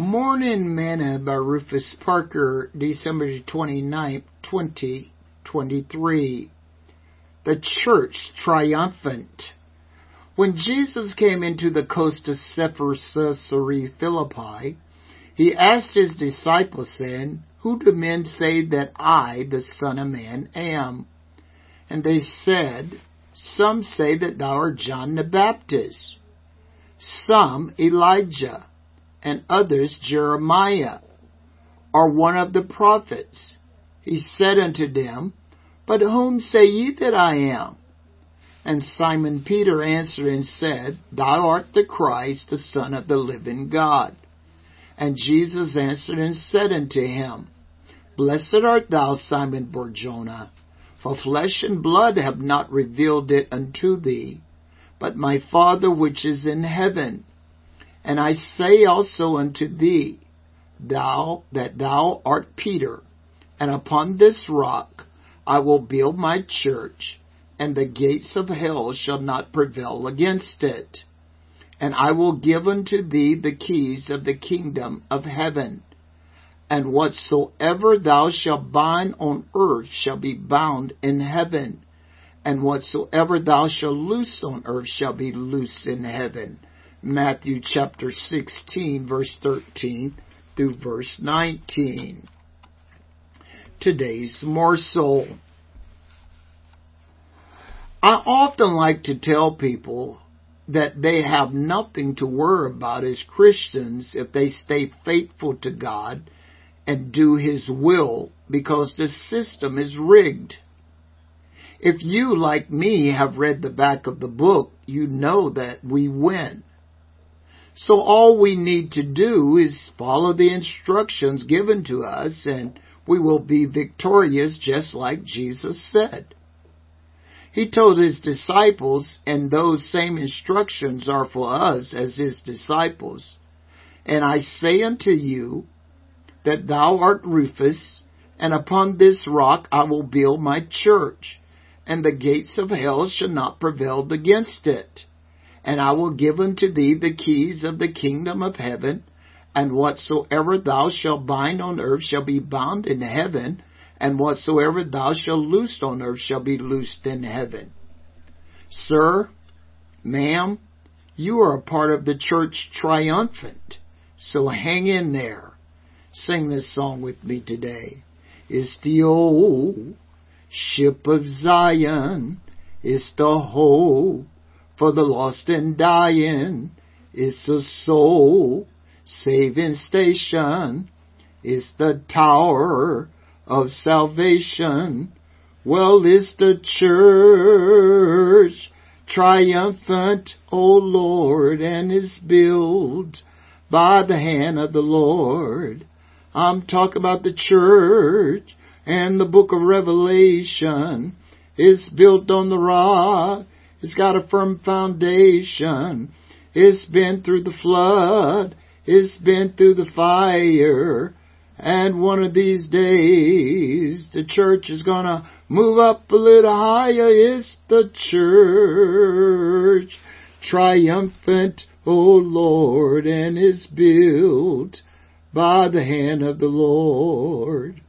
Morning Manna by Rufus Parker, December 29, 2023. The Church Triumphant. When Jesus came into the coast of Caesarea Philippi, he asked his disciples, saying, Who do men say that I, the Son of Man, am? And they said, Some say that thou art John the Baptist, some Elijah and others Jeremiah, or one of the prophets. He said unto them, But whom say ye that I am? And Simon Peter answered and said, Thou art the Christ, the Son of the living God. And Jesus answered and said unto him, Blessed art thou, Simon Barjona, for flesh and blood have not revealed it unto thee, but my Father which is in heaven. And I say also unto thee, thou that thou art Peter, and upon this rock I will build my church, and the gates of hell shall not prevail against it. And I will give unto thee the keys of the kingdom of heaven. And whatsoever thou shalt bind on earth shall be bound in heaven, and whatsoever thou shalt loose on earth shall be loosed in heaven. Matthew chapter 16, verse 13 through verse 19. Today's morsel. I often like to tell people that they have nothing to worry about as Christians if they stay faithful to God and do His will because the system is rigged. If you, like me, have read the back of the book, you know that we win. So all we need to do is follow the instructions given to us and we will be victorious just like Jesus said. He told his disciples, and those same instructions are for us as his disciples. And I say unto you that thou art Rufus, and upon this rock I will build my church, and the gates of hell shall not prevail against it and I will give unto thee the keys of the kingdom of heaven, and whatsoever thou shalt bind on earth shall be bound in heaven, and whatsoever thou shalt loose on earth shall be loosed in heaven. Sir, ma'am, you are a part of the church triumphant, so hang in there. Sing this song with me today. It's the old ship of Zion, it's the hope for the lost and dying. It's a soul saving station. It's the tower of salvation. Well, it's the church triumphant, O Lord, and is built by the hand of the Lord. I'm talking about the church and the book of Revelation is built on the rock it's got a firm foundation. It's been through the flood. It's been through the fire. And one of these days, the church is gonna move up a little higher. It's the church, triumphant, O Lord, and is built by the hand of the Lord.